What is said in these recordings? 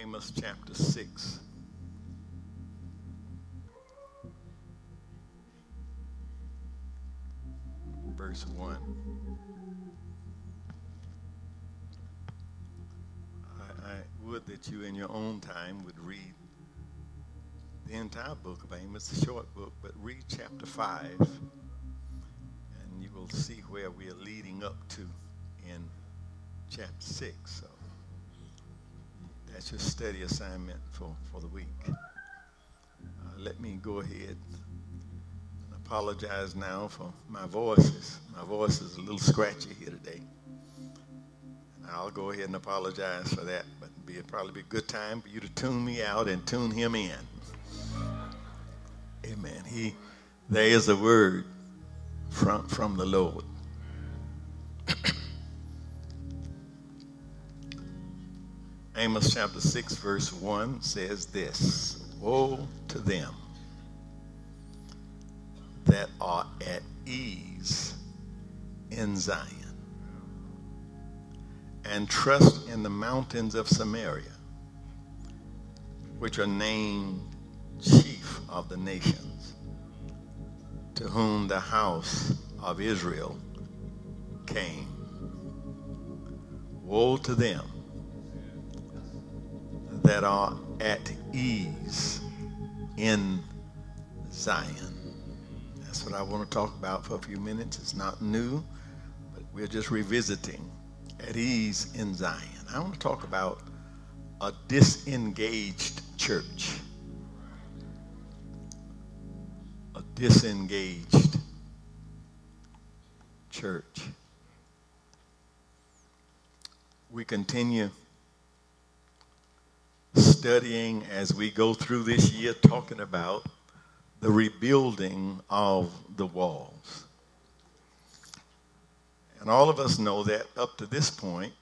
Amos chapter 6. Verse 1. I, I would that you in your own time would read the entire book of Amos, a short book, but read chapter 5, and you will see where we are leading up to in chapter 6. So that's your study assignment for, for the week. Uh, let me go ahead and apologize now for my voices. My voice is a little scratchy here today. And I'll go ahead and apologize for that, but it'll probably be a good time for you to tune me out and tune him in. Amen. He, there is a word from, from the Lord. Amos chapter 6, verse 1 says this Woe to them that are at ease in Zion and trust in the mountains of Samaria, which are named chief of the nations, to whom the house of Israel came. Woe to them that are at ease in Zion. That's what I want to talk about for a few minutes. It's not new, but we're just revisiting at ease in Zion. I want to talk about a disengaged church. A disengaged church. We continue studying as we go through this year talking about the rebuilding of the walls. And all of us know that up to this point,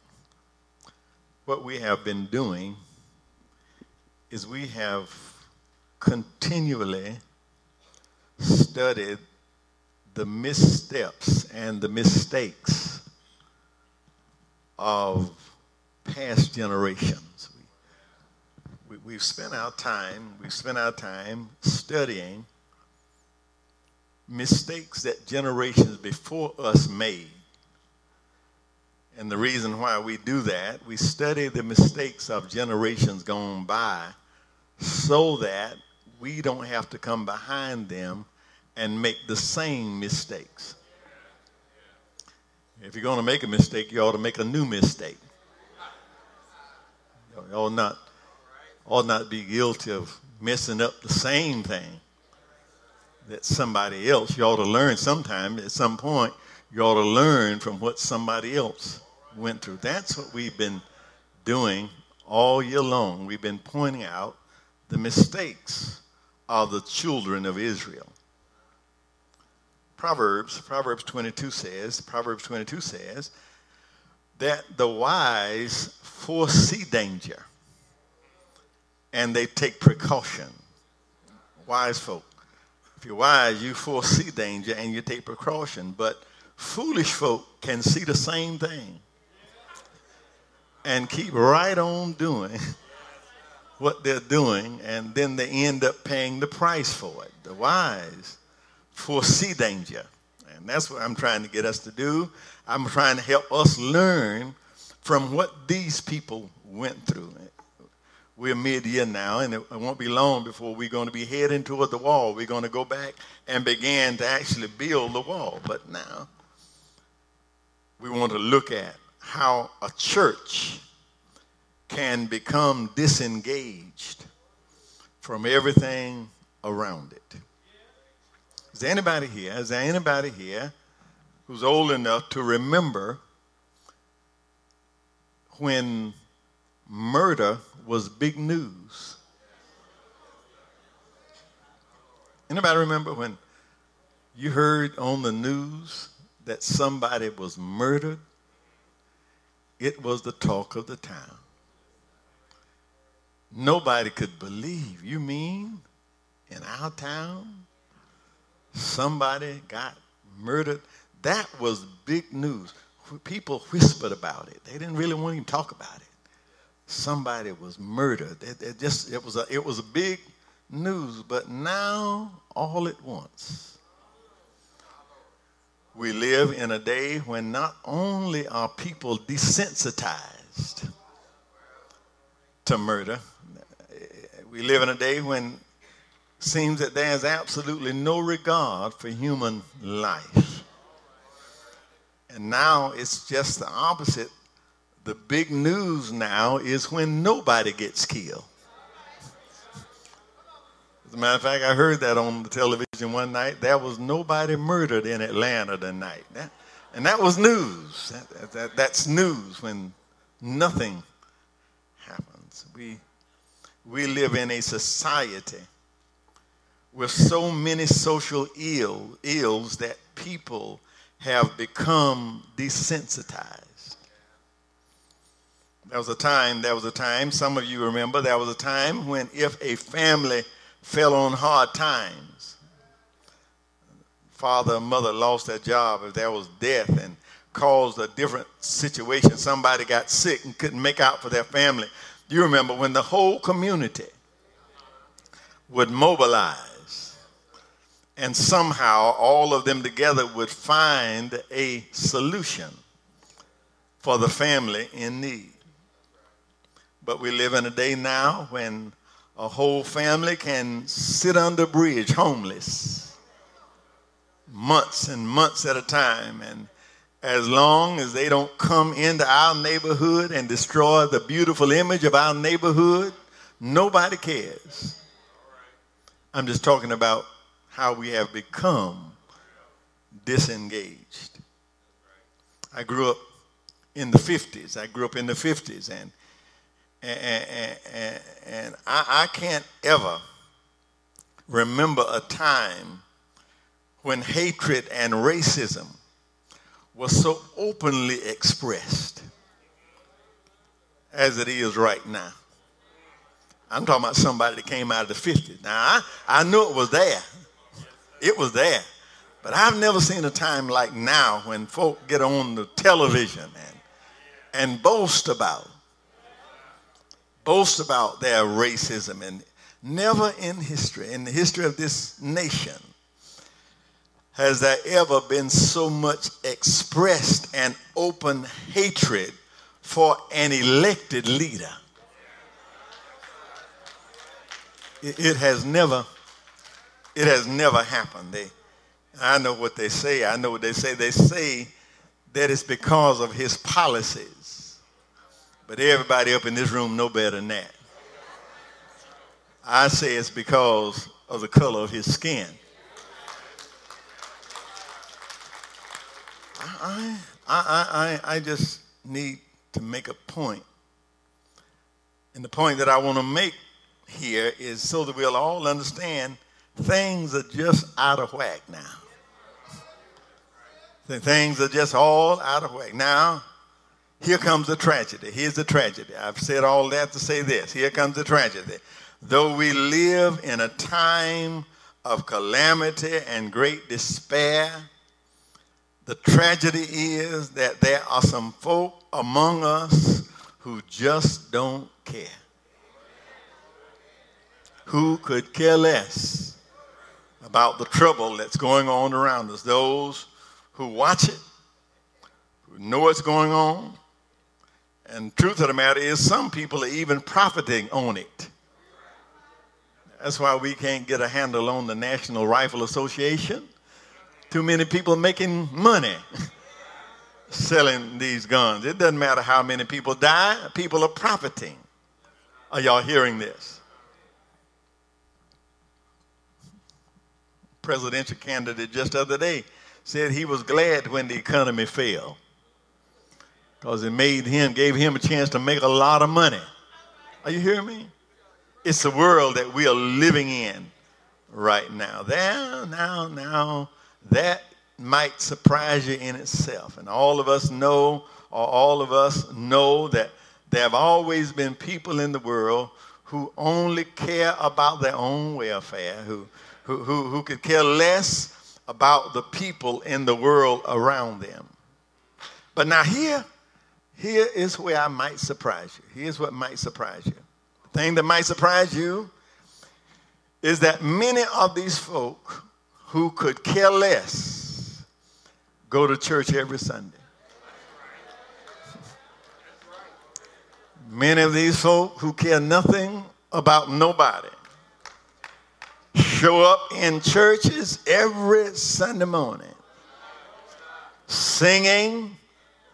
what we have been doing is we have continually studied the missteps and the mistakes of past generations. We, we, have spent our time, we've spent our time studying mistakes that generations before us made. And the reason why we do that, we study the mistakes of generations gone by so that we don't have to come behind them and make the same mistakes. If you're going to make a mistake, you ought to make a new mistake. Ought not, ought not be guilty of messing up the same thing that somebody else. You ought to learn sometime, at some point, you ought to learn from what somebody else went through. That's what we've been doing all year long. We've been pointing out the mistakes of the children of Israel. Proverbs, Proverbs 22 says, Proverbs 22 says that the wise foresee danger and they take precaution. Wise folk. If you're wise, you foresee danger and you take precaution. But foolish folk can see the same thing and keep right on doing what they're doing, and then they end up paying the price for it. The wise foresee danger. And that's what I'm trying to get us to do. I'm trying to help us learn from what these people went through. We're mid-year now, and it won't be long before we're going to be heading toward the wall. We're going to go back and begin to actually build the wall. But now, we want to look at how a church can become disengaged from everything around it. Is there anybody here? Is there anybody here who's old enough to remember when murder was big news? Anybody remember when you heard on the news that somebody was murdered? It was the talk of the town. Nobody could believe. You mean in our town somebody got murdered? That was big news. People whispered about it. They didn't really want to even talk about it. Somebody was murdered. It, it just it was a it was a big news, but now all at once. We live in a day when not only are people desensitized to murder, we live in a day when seems that there's absolutely no regard for human life. And now it's just the opposite. The big news now is when nobody gets killed. As a matter of fact, I heard that on the television one night. There was nobody murdered in Atlanta tonight. That, and that was news. That, that, that's news when nothing happens. We, we live in a society with so many social Ill, ills that people have become desensitized. There was a time, there was a time, some of you remember, there was a time when if a family fell on hard times. Father and mother lost their job, if there was death and caused a different situation, somebody got sick and couldn't make out for their family. You remember when the whole community would mobilize and somehow all of them together would find a solution for the family in need. But we live in a day now when a whole family can sit under a bridge homeless months and months at a time. And as long as they don't come into our neighborhood and destroy the beautiful image of our neighborhood, nobody cares. I'm just talking about how we have become disengaged. I grew up in the 50s. I grew up in the 50s, and and, and, and I, I can't ever remember a time when hatred and racism was so openly expressed as it is right now. I'm talking about somebody that came out of the 50s. Now, I, I knew it was there. It was there. But I've never seen a time like now when folk get on the television and, and boast about boast about their racism. And never in history, in the history of this nation, has there ever been so much expressed and open hatred for an elected leader. It, it has never, it has never happened. They, I know what they say. I know what they say. They say that it's because of his policies. But everybody up in this room know better than that. I say it's because of the color of his skin. I, I, I, I just need to make a point. And the point that I want to make here is so that we'll all understand things are just out of whack now. Things are just all out of whack. Now, here comes the tragedy. Here's the tragedy. I've said all that to say this. Here comes the tragedy. Though we live in a time of calamity and great despair, the tragedy is that there are some folk among us who just don't care. Who could care less about the trouble that's going on around us? Those who watch it, who know what's going on, and truth of the matter is, some people are even profiting on it. That's why we can't get a handle on the National Rifle Association. Too many people making money selling these guns. It doesn't matter how many people die, people are profiting. Are y'all hearing this? Presidential candidate just the other day said he was glad when the economy fell because it made him, gave him a chance to make a lot of money. Are you hearing me? It's the world that we are living in right now. There, now, now, that might surprise you in itself. And all of us know, or all of us know that there have always been people in the world who only care about their own welfare, who, who, who, who could care less about the people in the world around them. But now here, here is where I might surprise you. Here's what might surprise you. The thing that might surprise you is that many of these folk who could care less go to church every Sunday. Many of these folk who care nothing about nobody show up in churches every Sunday morning singing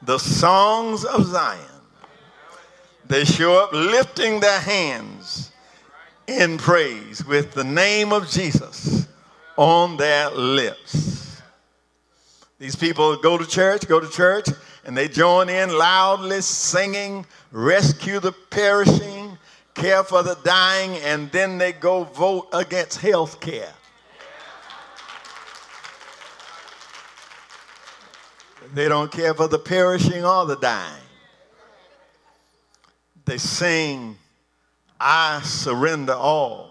the songs of Zion. They show up lifting their hands in praise with the name of Jesus on their lips. These people go to church, go to church, and they join in loudly singing, rescue the perishing, care for the dying, and then they go vote against health care. They don't care for the perishing or the dying. They sing, I surrender all.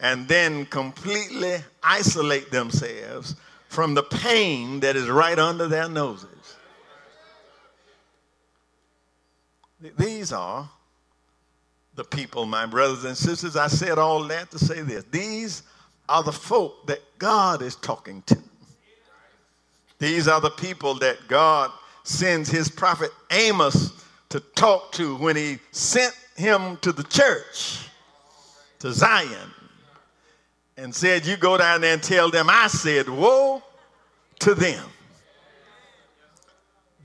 And then completely isolate themselves from the pain that is right under their noses. These are the people, my brothers and sisters. I said all that to say this. These are the folk that God is talking to. These are the people that God sends his prophet Amos to talk to when he sent him to the church, to Zion, and said, You go down there and tell them, I said, Woe to them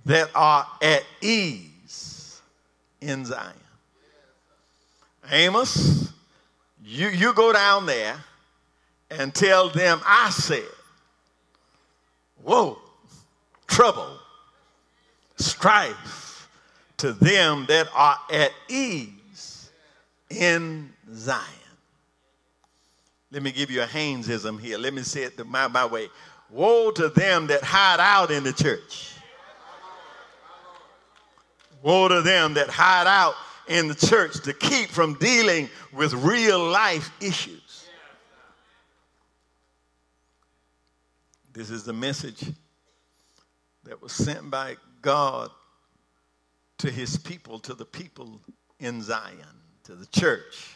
that are at ease in Zion. Amos, you, you go down there and tell them, I said, Whoa, trouble, strife to them that are at ease in Zion. Let me give you a Haynesism here. Let me say it my, my way. Woe to them that hide out in the church. Woe to them that hide out in the church to keep from dealing with real life issues. This is the message that was sent by God to his people, to the people in Zion, to the church.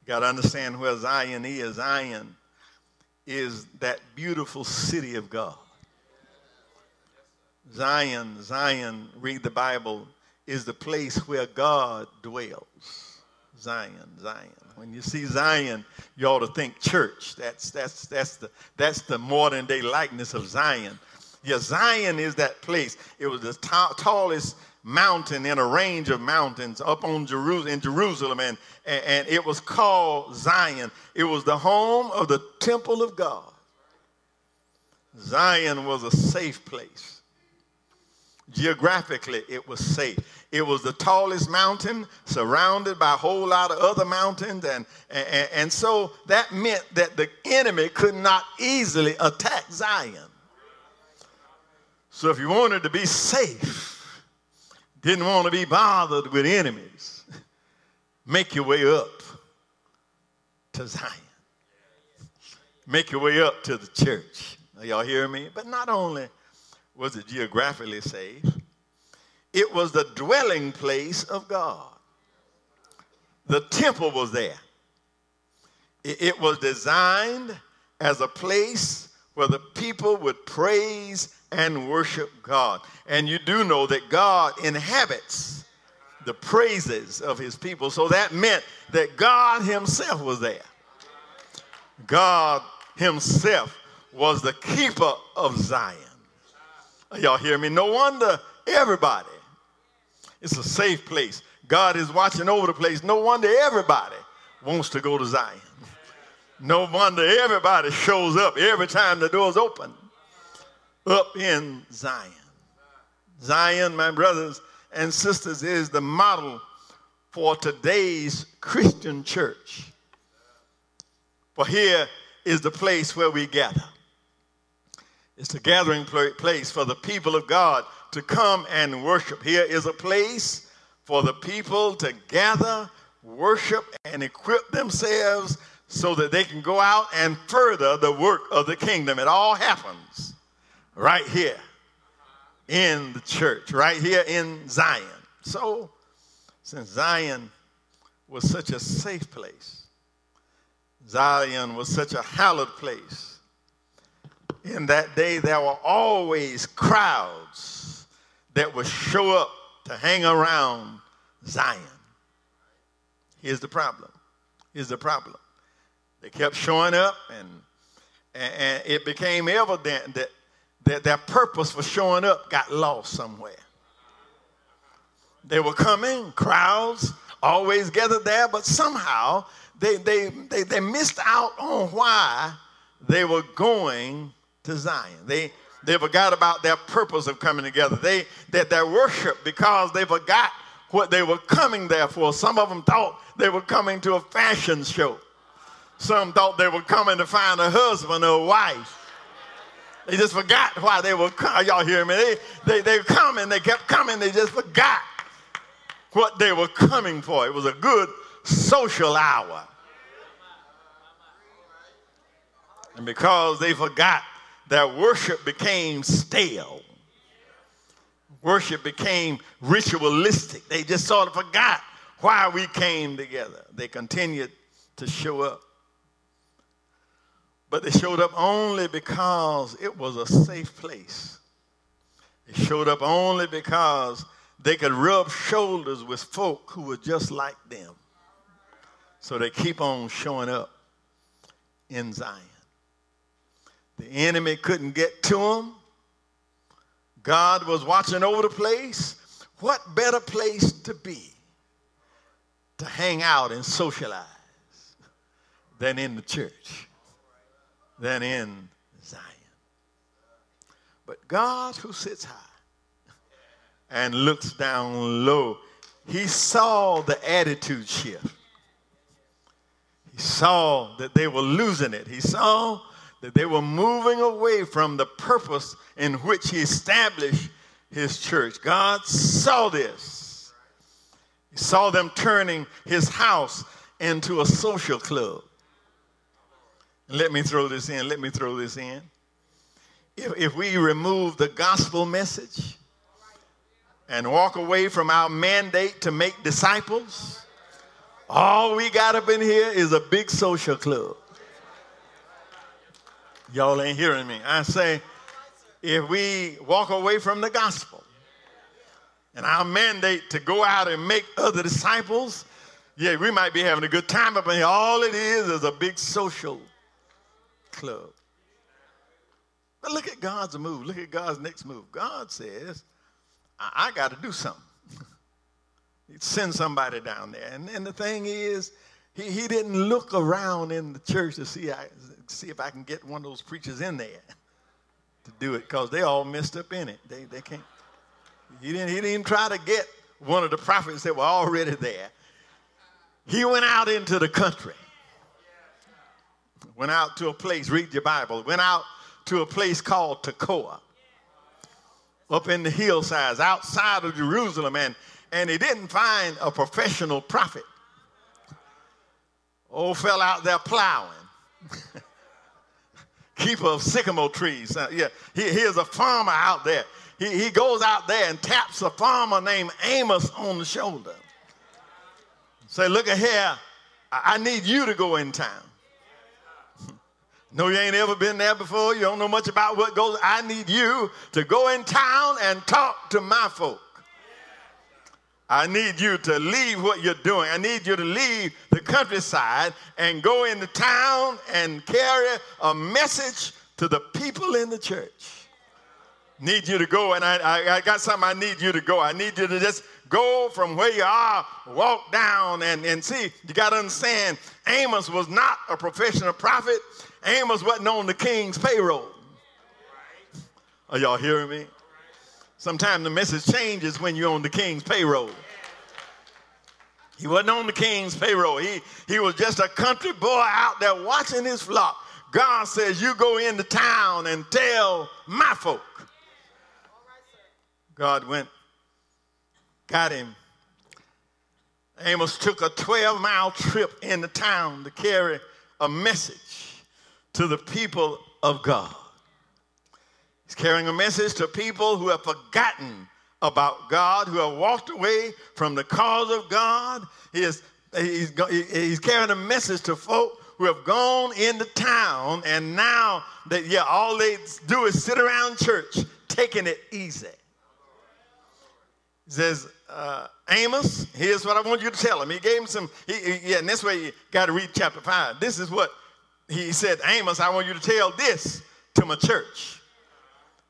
You got to understand where Zion is. Zion is that beautiful city of God. Zion, Zion, read the Bible, is the place where God dwells. Zion, Zion. When you see Zion, you ought to think church. That's, that's, that's, the, that's the modern day likeness of Zion. Yeah, Zion is that place. It was the t- tallest mountain in a range of mountains up on in Jerusalem, and, and, and it was called Zion. It was the home of the temple of God. Zion was a safe place. Geographically, it was safe. It was the tallest mountain, surrounded by a whole lot of other mountains. And, and, and so that meant that the enemy could not easily attack Zion. So if you wanted to be safe, didn't want to be bothered with enemies, make your way up to Zion. Make your way up to the church. Are y'all hearing me? But not only was it geographically safe, it was the dwelling place of God. The temple was there. It was designed as a place where the people would praise and worship God. And you do know that God inhabits the praises of his people. So that meant that God himself was there. God himself was the keeper of Zion. Y'all hear me? No wonder everybody. It's a safe place. God is watching over the place. No wonder everybody wants to go to Zion. No wonder everybody shows up every time the door's open up in Zion. Zion, my brothers and sisters, is the model for today's Christian church. For here is the place where we gather. It's a gathering place for the people of God to come and worship. Here is a place for the people to gather, worship, and equip themselves so that they can go out and further the work of the kingdom. It all happens right here in the church, right here in Zion. So, since Zion was such a safe place, Zion was such a hallowed place, in that day there were always crowds that would show up to hang around Zion. Here's the problem. Here's the problem. They kept showing up, and, and it became evident that, that their purpose for showing up got lost somewhere. They were coming, crowds always gathered there, but somehow they, they, they, they missed out on why they were going to Zion. They, they forgot about their purpose of coming together. They that their worship because they forgot what they were coming there for. Some of them thought they were coming to a fashion show. Some thought they were coming to find a husband or a wife. They just forgot why they were coming. Y'all hear me? They, they, they were coming. They kept coming. They just forgot what they were coming for. It was a good social hour. And because they forgot, their worship became stale. Worship became ritualistic. They just sort of forgot why we came together. They continued to show up. But they showed up only because it was a safe place. They showed up only because they could rub shoulders with folk who were just like them. So they keep on showing up in Zion. The enemy couldn't get to them. God was watching over the place. What better place to be to hang out and socialize than in the church, than in Zion? But God, who sits high and looks down low, he saw the attitude shift. He saw that they were losing it. He saw that they were moving away from the purpose in which he established his church. God saw this. He saw them turning his house into a social club. Let me throw this in. Let me throw this in. If, if we remove the gospel message and walk away from our mandate to make disciples, all we got up in here is a big social club. Y'all ain't hearing me. I say, if we walk away from the gospel and our mandate to go out and make other disciples, yeah, we might be having a good time up in here. All it is is a big social club. But look at God's move. Look at God's next move. God says, I, I got to do something. Send somebody down there. And, and the thing is, he, he didn't look around in the church to see, I, see if I can get one of those preachers in there to do it because they all messed up in it. They, they can't. He didn't, he didn't even try to get one of the prophets that were already there. He went out into the country, went out to a place, read your Bible, went out to a place called Tekoa, up in the hillsides outside of Jerusalem, and, and he didn't find a professional prophet. Old fell out there plowing. Keeper of sycamore trees. Uh, yeah, he, here's a farmer out there. He, he goes out there and taps a farmer named Amos on the shoulder. Say, look at here. I, I need you to go in town. No, you ain't ever been there before. You don't know much about what goes. I need you to go in town and talk to my folk. I need you to leave what you're doing. I need you to leave the countryside and go into town and carry a message to the people in the church. Need you to go, and I, I, I got something I need you to go. I need you to just go from where you are, walk down, and, and see. You got to understand, Amos was not a professional prophet. Amos wasn't on the king's payroll. Are y'all hearing me? Sometimes the message changes when you're on the king's payroll. He wasn't on the king's payroll. He, he was just a country boy out there watching his flock. God says, You go into town and tell my folk. God went, got him. Amos took a 12 mile trip into town to carry a message to the people of God He's carrying a message to people who have forgotten about God, who have walked away from the cause of God. He is, he's, he's carrying a message to folk who have gone into town and now that yeah all they do is sit around church taking it easy he says uh, amos here's what i want you to tell him he gave him some he, he, yeah and this way you got to read chapter 5 this is what he said amos i want you to tell this to my church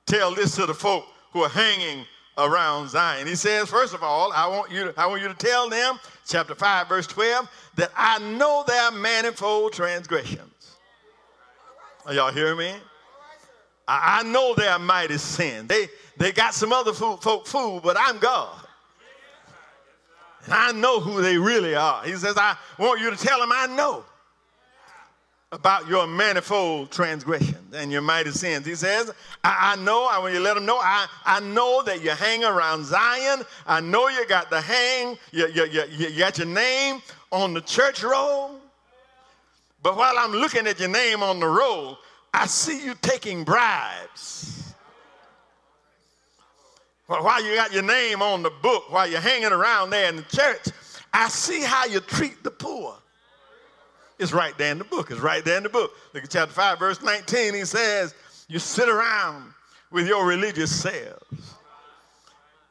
tell this to the folk who are hanging around Zion. He says, first of all, I want you to, I want you to tell them, chapter 5, verse 12, that I know their manifold transgressions. Are y'all hearing me? I, know their mighty sin. They they got some other food, folk food, but I'm God. And I know who they really are. He says, I want you to tell them I know about your manifold transgressions and your mighty sins. He says, I, I, know, I want you to let them know, I, I know that you hang around Zion. I know you got the hang, you, you, you, you got your name on the church roll. But while I'm looking at your name on the roll, I see you taking bribes. While you got your name on the book, while you're hanging around there in the church, I see how you treat the poor. It's right there in the book. It's right there in the book. Look at chapter 5, verse 19. He says, You sit around with your religious selves,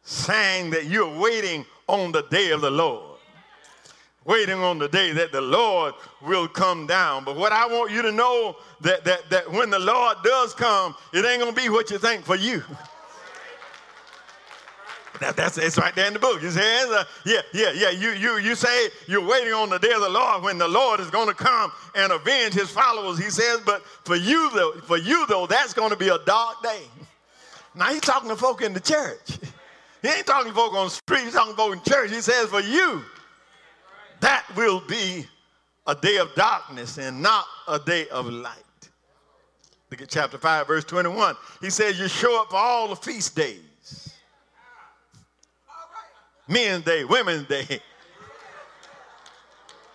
saying that you're waiting on the day of the Lord. Waiting on the day that the Lord will come down. But what I want you to know that, that, that when the Lord does come, it ain't gonna be what you think for you. That, that's it's right there in the book. It says, uh, yeah, yeah, yeah. You, you, you say you're waiting on the day of the Lord when the Lord is going to come and avenge His followers. He says, but for you though, for you though, that's going to be a dark day. Now he's talking to folk in the church. He ain't talking to folk on the street. He's talking to folk in church. He says, for you, that will be a day of darkness and not a day of light. Look at chapter 5, verse 21. He says, You show up for all the feast days Men's Day, Women's Day,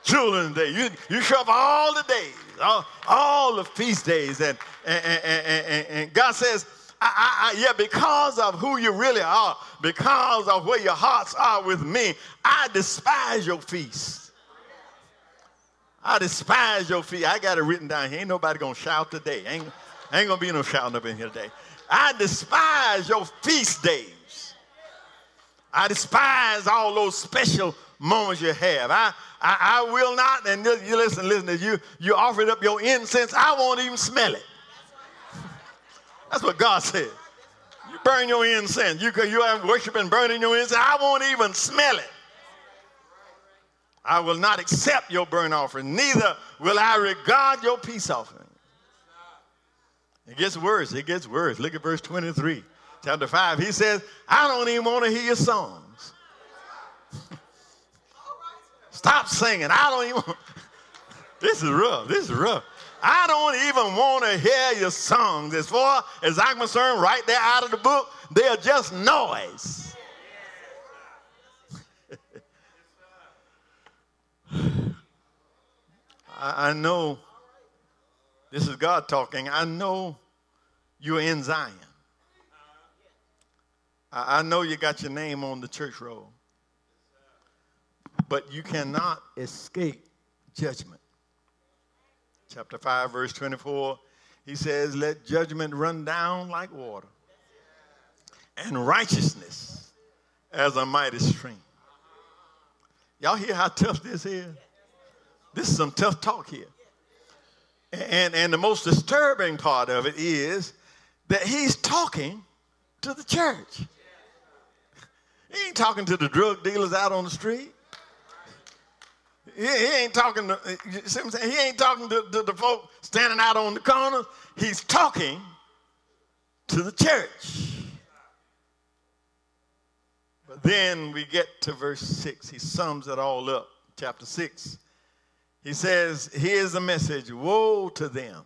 Children's Day. You, you show up all the days, all, all the feast days. And, and, and, and, and God says, I, I, yeah, because of who you really are, because of where your hearts are with me, I despise your feast. I despise your feast. I got it written down here. Ain't nobody gonna shout today. Ain't, ain't gonna be no shouting up in here today. I despise your feast days. I despise all those special moments you have. I, I, I will not, and you listen, listen, you, you offered up your incense, I won't even smell it. That's what God said. You burn your incense. You, you have worshiping, burning your incense. I won't even smell it. I will not accept your burnt offering, neither will I regard your peace offering. It gets worse. It gets worse. Look at verse 23 chapter 5, he says, I don't even want to hear your songs. Stop singing. I don't even. this is rough. This is rough. I don't even want to hear your songs. As far as I'm concerned, right there out of the book, they're just noise. I know this is God talking. I know you're in Zion. I know you got your name on the church roll, but you cannot escape judgment. Chapter 5, verse 24, he says, Let judgment run down like water, and righteousness as a mighty stream. Y'all hear how tough this is? This is some tough talk here. And, and the most disturbing part of it is that he's talking to the church. He ain't talking to the drug dealers out on the street. He, he ain't talking to, you see what I'm saying? He ain't talking to, to the folk standing out on the corner. He's talking to the church. But then we get to verse 6. He sums it all up. Chapter 6. He says, Here's the message Woe to them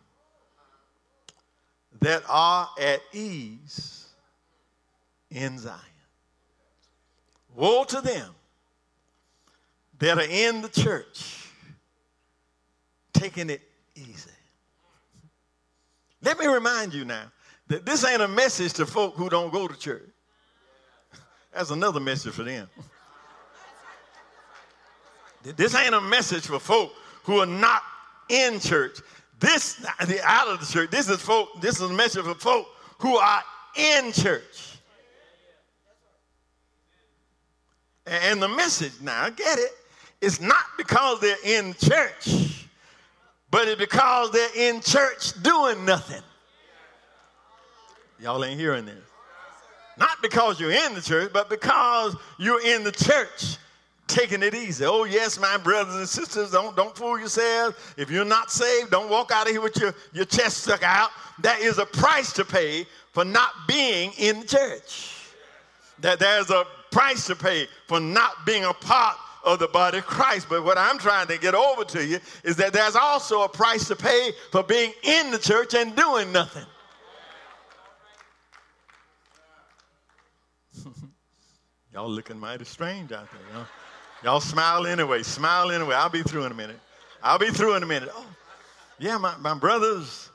that are at ease in Zion. Woe to them that are in the church taking it easy. Let me remind you now that This ain't a message to folk who don't go to church. That's another message for them. This ain't a message for folk who are not in church. This the out of the church. This is folk. This is a message for folk who are in church. And the message now, get it? It's not because they're in church, but it's because they're in church doing nothing. Y'all ain't hearing this. Not because you're in the church, but because you're in the church taking it easy. Oh, yes, my brothers and sisters, don't, don't fool yourselves. If you're not saved, don't walk out of here with your, your chest stuck out. That is a price to pay for not being in the church. That there's a price to pay for not being a part of the body of Christ. But what I'm trying to get over to you is that there's also a price to pay for being in the church and doing nothing. Y'all looking mighty strange out there, y'all. Y'all smile anyway. Smile anyway. I'll be through in a minute. I'll be through in a minute. Oh, yeah, my, my brothers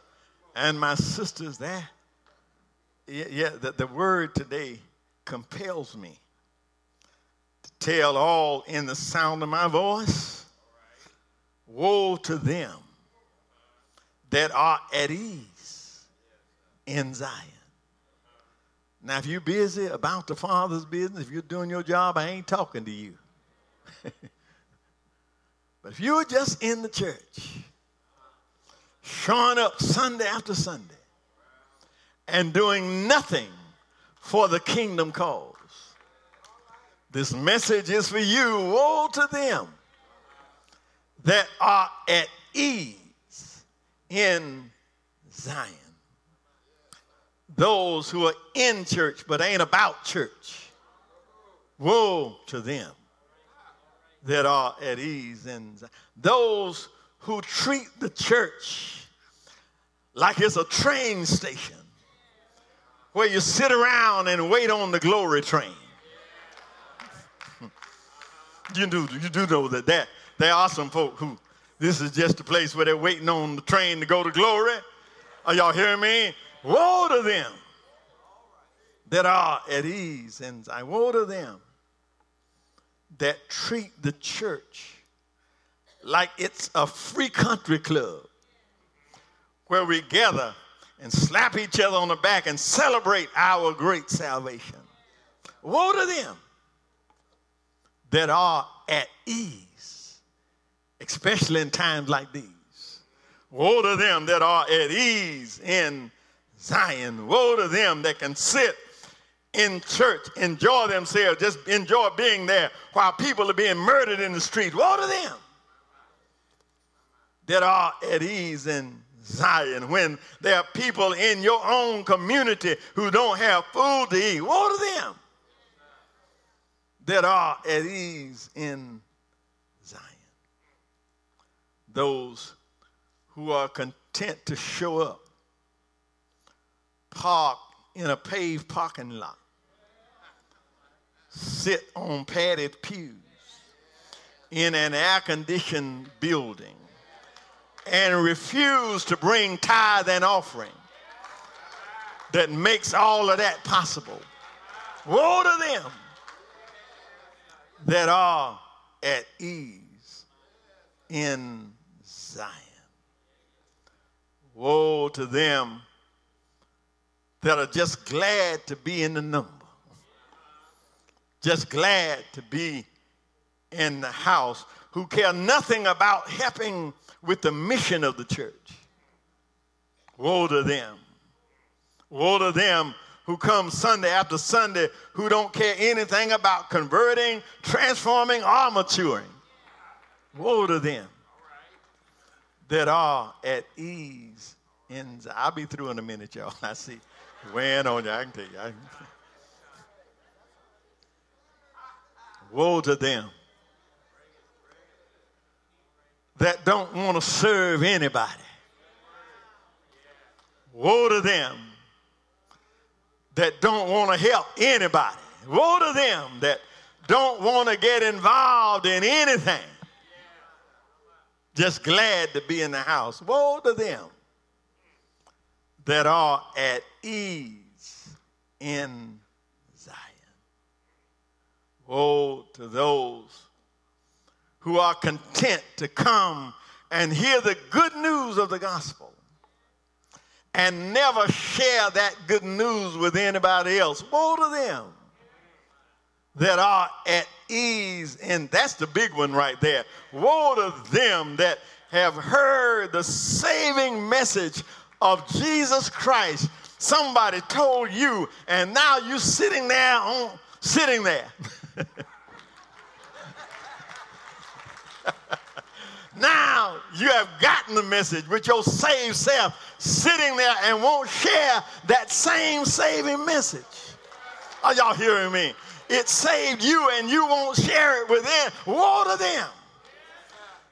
and my sisters there. Yeah, yeah the, the word today compels me tell all in the sound of my voice woe to them that are at ease in Zion. Now, if you're busy about the Father's business, if you're doing your job, I ain't talking to you. but if you're just in the church, showing up Sunday after Sunday, and doing nothing for the kingdom cause, this message is for you. Woe to them that are at ease in Zion those who are in church but ain't about church. Woe to them that are at ease and those who treat the church like it's a train station where you sit around and wait on the glory train. You do you do know that there, there are some folk who this is just a place where they're waiting on the train to go to glory. Are y'all hearing me? Woe to them that are at ease, and I woe to them that treat the church like it's a free country club where we gather and slap each other on the back and celebrate our great salvation. Woe to them that are at ease, especially in times like these. Woe to them that are at ease in Zion. Woe to them that can sit in church, enjoy themselves, just enjoy being there while people are being murdered in the street. Woe to them that are at ease in Zion when there are people in your own community who don't have food to eat. Woe to them that are at ease in Zion. Those who are content to show up park in a paved parking lot, sit on padded pews in an air conditioned building, and refuse to bring tithe and offering that makes all of that possible. Woe to them that are at ease in Zion. Woe to them that are just glad to be in the number, just glad to be in the house, who care nothing about helping with the mission of the church. Woe to them. Woe to them who come Sunday after Sunday who don't care anything about converting, transforming, or maturing. Woe to them that are at ease. In, I'll be through in a minute, y'all. I see weighing on you. I can tell you. Can... Woe to them that don't want to serve anybody. Woe to them that don't want to help anybody. Woe to them that don't want to get involved in anything. Just glad to be in the house. Woe to them that are at ease in Zion. Woe to those who are content to come and hear the good news of the gospel and never share that good news with anybody else. Woe to them that are at ease. And that's the big one right there. Woe to them that have heard the saving message of Jesus Christ. Somebody told you, and now you're sitting there on sitting there. now you have gotten the message with your saved self sitting there and won't share that same saving message. Are y'all hearing me? It saved you and you won't share it with them. Woe to them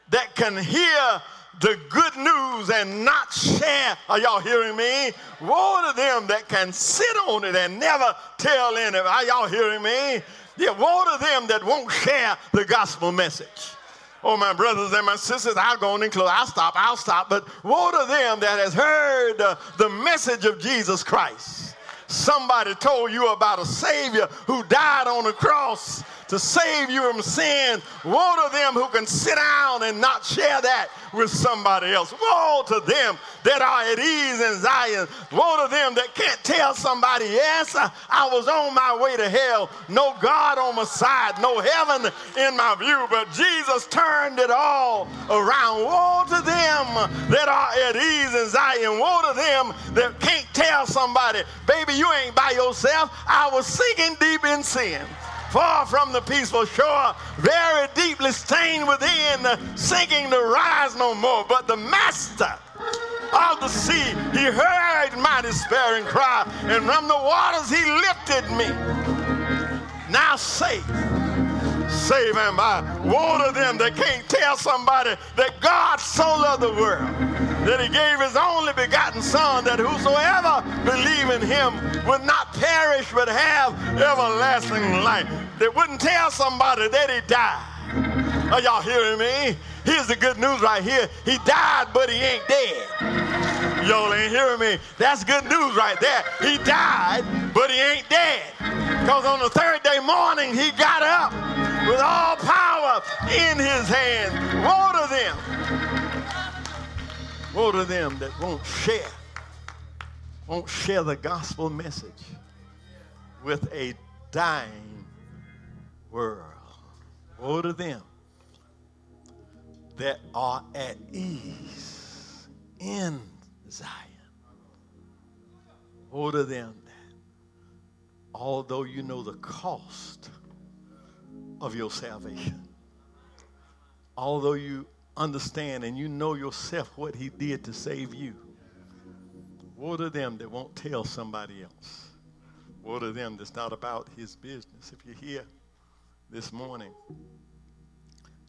that can hear the good news and not share. Are y'all hearing me? Woe to them that can sit on it and never tell anybody. Are y'all hearing me? Yeah, woe to them that won't share the gospel message. Oh, my brothers and my sisters, I'll go on and close. I'll stop, I'll stop. But woe to them that has heard uh, the message of Jesus Christ. Somebody told you about a Savior who died on the cross to save you from sin. Woe to them who can sit down and not share that with somebody else. Woe to them that are at ease in Zion. Woe to them that can't tell somebody, yes, I, I was on my way to hell. No God on my side, no heaven in my view, but Jesus turned it all around. Woe to them that are at ease in Zion. Woe to them that can't tell somebody, baby, you ain't by yourself. I was sinking deep in sin far from the peaceful shore, very deeply stained within, sinking to rise no more. But the master of the sea, he heard my despairing cry, and from the waters he lifted me. Now say, save by. Woe to them that can't tell somebody that God so loved the world that he gave his only begotten son that whosoever believe in him would not perish but have everlasting life. They wouldn't tell somebody that he died. Are y'all hearing me? Here's the good news right here. He died, but he ain't dead. Y'all ain't hearing me. That's good news right there. He died, but he ain't dead. Because on the third day morning, he got up with all power in his hand. Woe to them. Woe to them that won't share, won't share the gospel message with a dying world. Woe to them that are at ease in Zion. To them that, although you know the cost of your salvation, although you understand and you know yourself what he did to save you, woe to them that won't tell somebody else. Woe to them that's not about his business. If you're here this morning,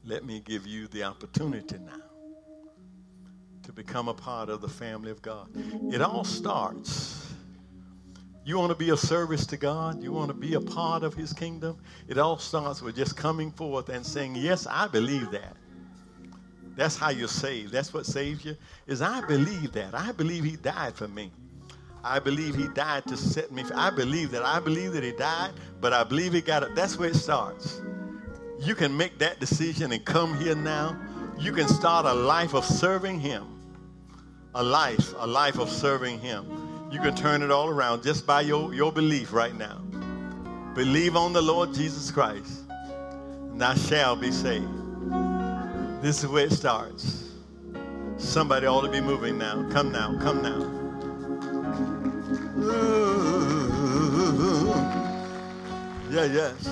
let me give you the opportunity now to become a part of the family of God. It all starts. You want to be a service to God? You want to be a part of His kingdom? It all starts with just coming forth and saying, Yes, I believe that. That's how you're saved. That's what saves you. Is I believe that. I believe He died for me. I believe He died to set me. Free. I believe that. I believe that He died, but I believe He got it. That's where it starts. You can make that decision and come here now. You can start a life of serving Him. A life, a life of serving Him. You can turn it all around just by your, your belief right now. Believe on the Lord Jesus Christ, and thou shalt be saved. This is where it starts. Somebody ought to be moving now. Come now, come now. Ooh. Yeah, yes.